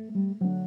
Mm-hmm.